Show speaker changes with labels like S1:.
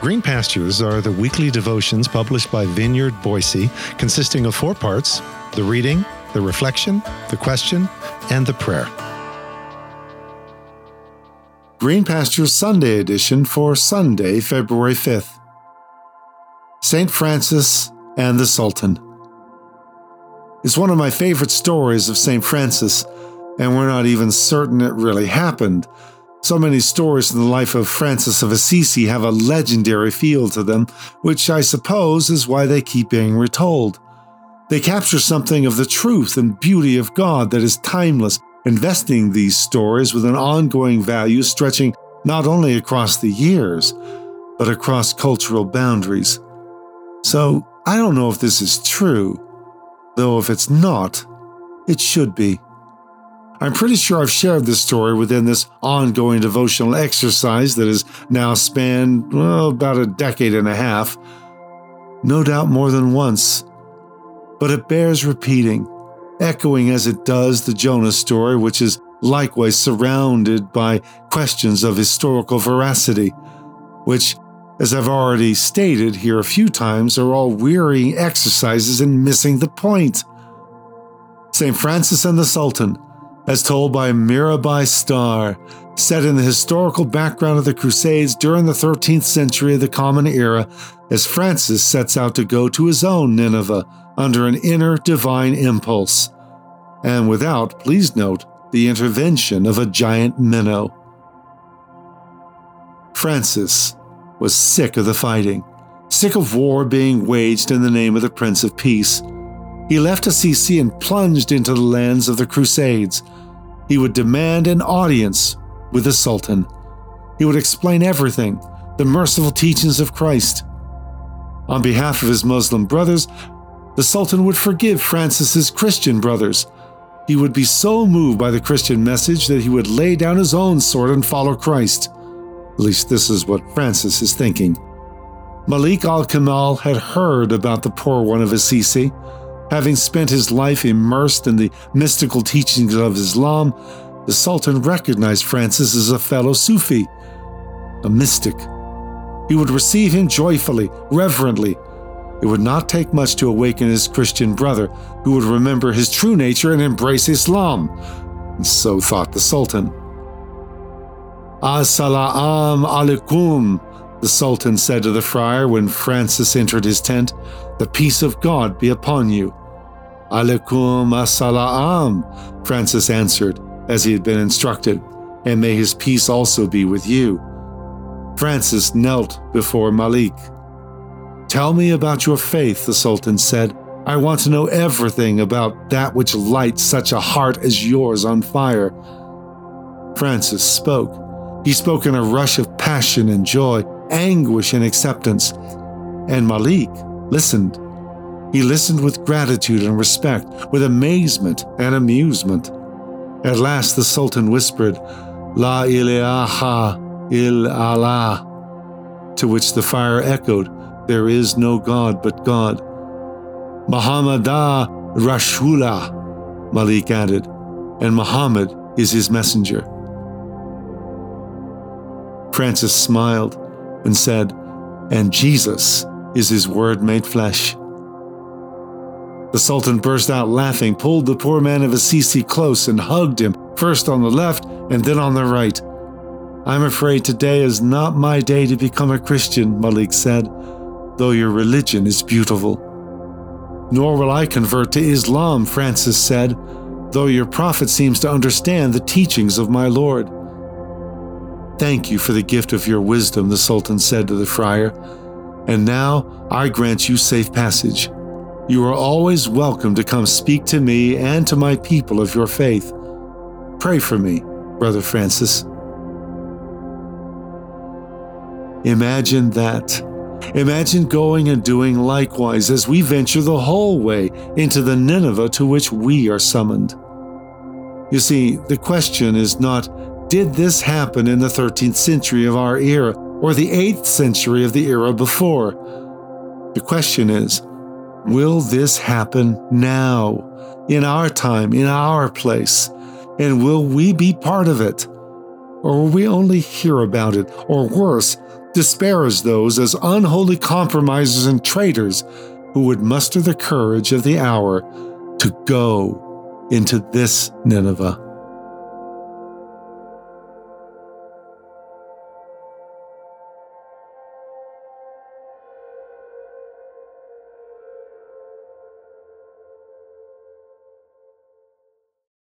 S1: Green Pastures are the weekly devotions published by Vineyard Boise, consisting of four parts the reading, the reflection, the question, and the prayer. Green Pastures Sunday edition for Sunday, February 5th. St. Francis and the Sultan. It's one of my favorite stories of St. Francis, and we're not even certain it really happened. So many stories in the life of Francis of Assisi have a legendary feel to them, which I suppose is why they keep being retold. They capture something of the truth and beauty of God that is timeless, investing these stories with an ongoing value stretching not only across the years, but across cultural boundaries. So I don't know if this is true, though if it's not, it should be. I'm pretty sure I've shared this story within this ongoing devotional exercise that has now spanned well, about a decade and a half. No doubt more than once. But it bears repeating, echoing as it does the Jonah story, which is likewise surrounded by questions of historical veracity, which, as I've already stated here a few times, are all wearying exercises in missing the point. St. Francis and the Sultan as told by Mirabai Starr, set in the historical background of the Crusades during the 13th century of the Common Era, as Francis sets out to go to his own Nineveh under an inner divine impulse, and without, please note, the intervention of a giant minnow. Francis was sick of the fighting, sick of war being waged in the name of the Prince of Peace. He left Assisi and plunged into the lands of the Crusades. He would demand an audience with the Sultan. He would explain everything, the merciful teachings of Christ. On behalf of his Muslim brothers, the Sultan would forgive Francis's Christian brothers. He would be so moved by the Christian message that he would lay down his own sword and follow Christ. At least this is what Francis is thinking. Malik al Kamil had heard about the poor one of Assisi Having spent his life immersed in the mystical teachings of Islam, the Sultan recognized Francis as a fellow Sufi, a mystic. He would receive him joyfully, reverently. It would not take much to awaken his Christian brother, who would remember his true nature and embrace Islam. And so thought the Sultan. As-salaam alaikum, the Sultan said to the friar when Francis entered his tent. The peace of God be upon you. Alaikum as-salam, Francis answered, as he had been instructed, and may his peace also be with you. Francis knelt before Malik. Tell me about your faith, the Sultan said. I want to know everything about that which lights such a heart as yours on fire. Francis spoke. He spoke in a rush of passion and joy, anguish and acceptance. And Malik listened he listened with gratitude and respect, with amazement and amusement. At last the Sultan whispered, La ilaha il-Allah, to which the fire echoed, There is no God but God. Muhammadah Rasulah, Malik added, and Muhammad is his messenger. Francis smiled and said, And Jesus is his word made flesh. The Sultan burst out laughing, pulled the poor man of Assisi close, and hugged him, first on the left and then on the right. I'm afraid today is not my day to become a Christian, Malik said, though your religion is beautiful. Nor will I convert to Islam, Francis said, though your prophet seems to understand the teachings of my Lord. Thank you for the gift of your wisdom, the Sultan said to the friar, and now I grant you safe passage. You are always welcome to come speak to me and to my people of your faith. Pray for me, Brother Francis. Imagine that. Imagine going and doing likewise as we venture the whole way into the Nineveh to which we are summoned. You see, the question is not, did this happen in the 13th century of our era or the 8th century of the era before? The question is, Will this happen now, in our time, in our place? And will we be part of it? Or will we only hear about it, or worse, disparage those as unholy compromisers and traitors who would muster the courage of the hour to go into this Nineveh?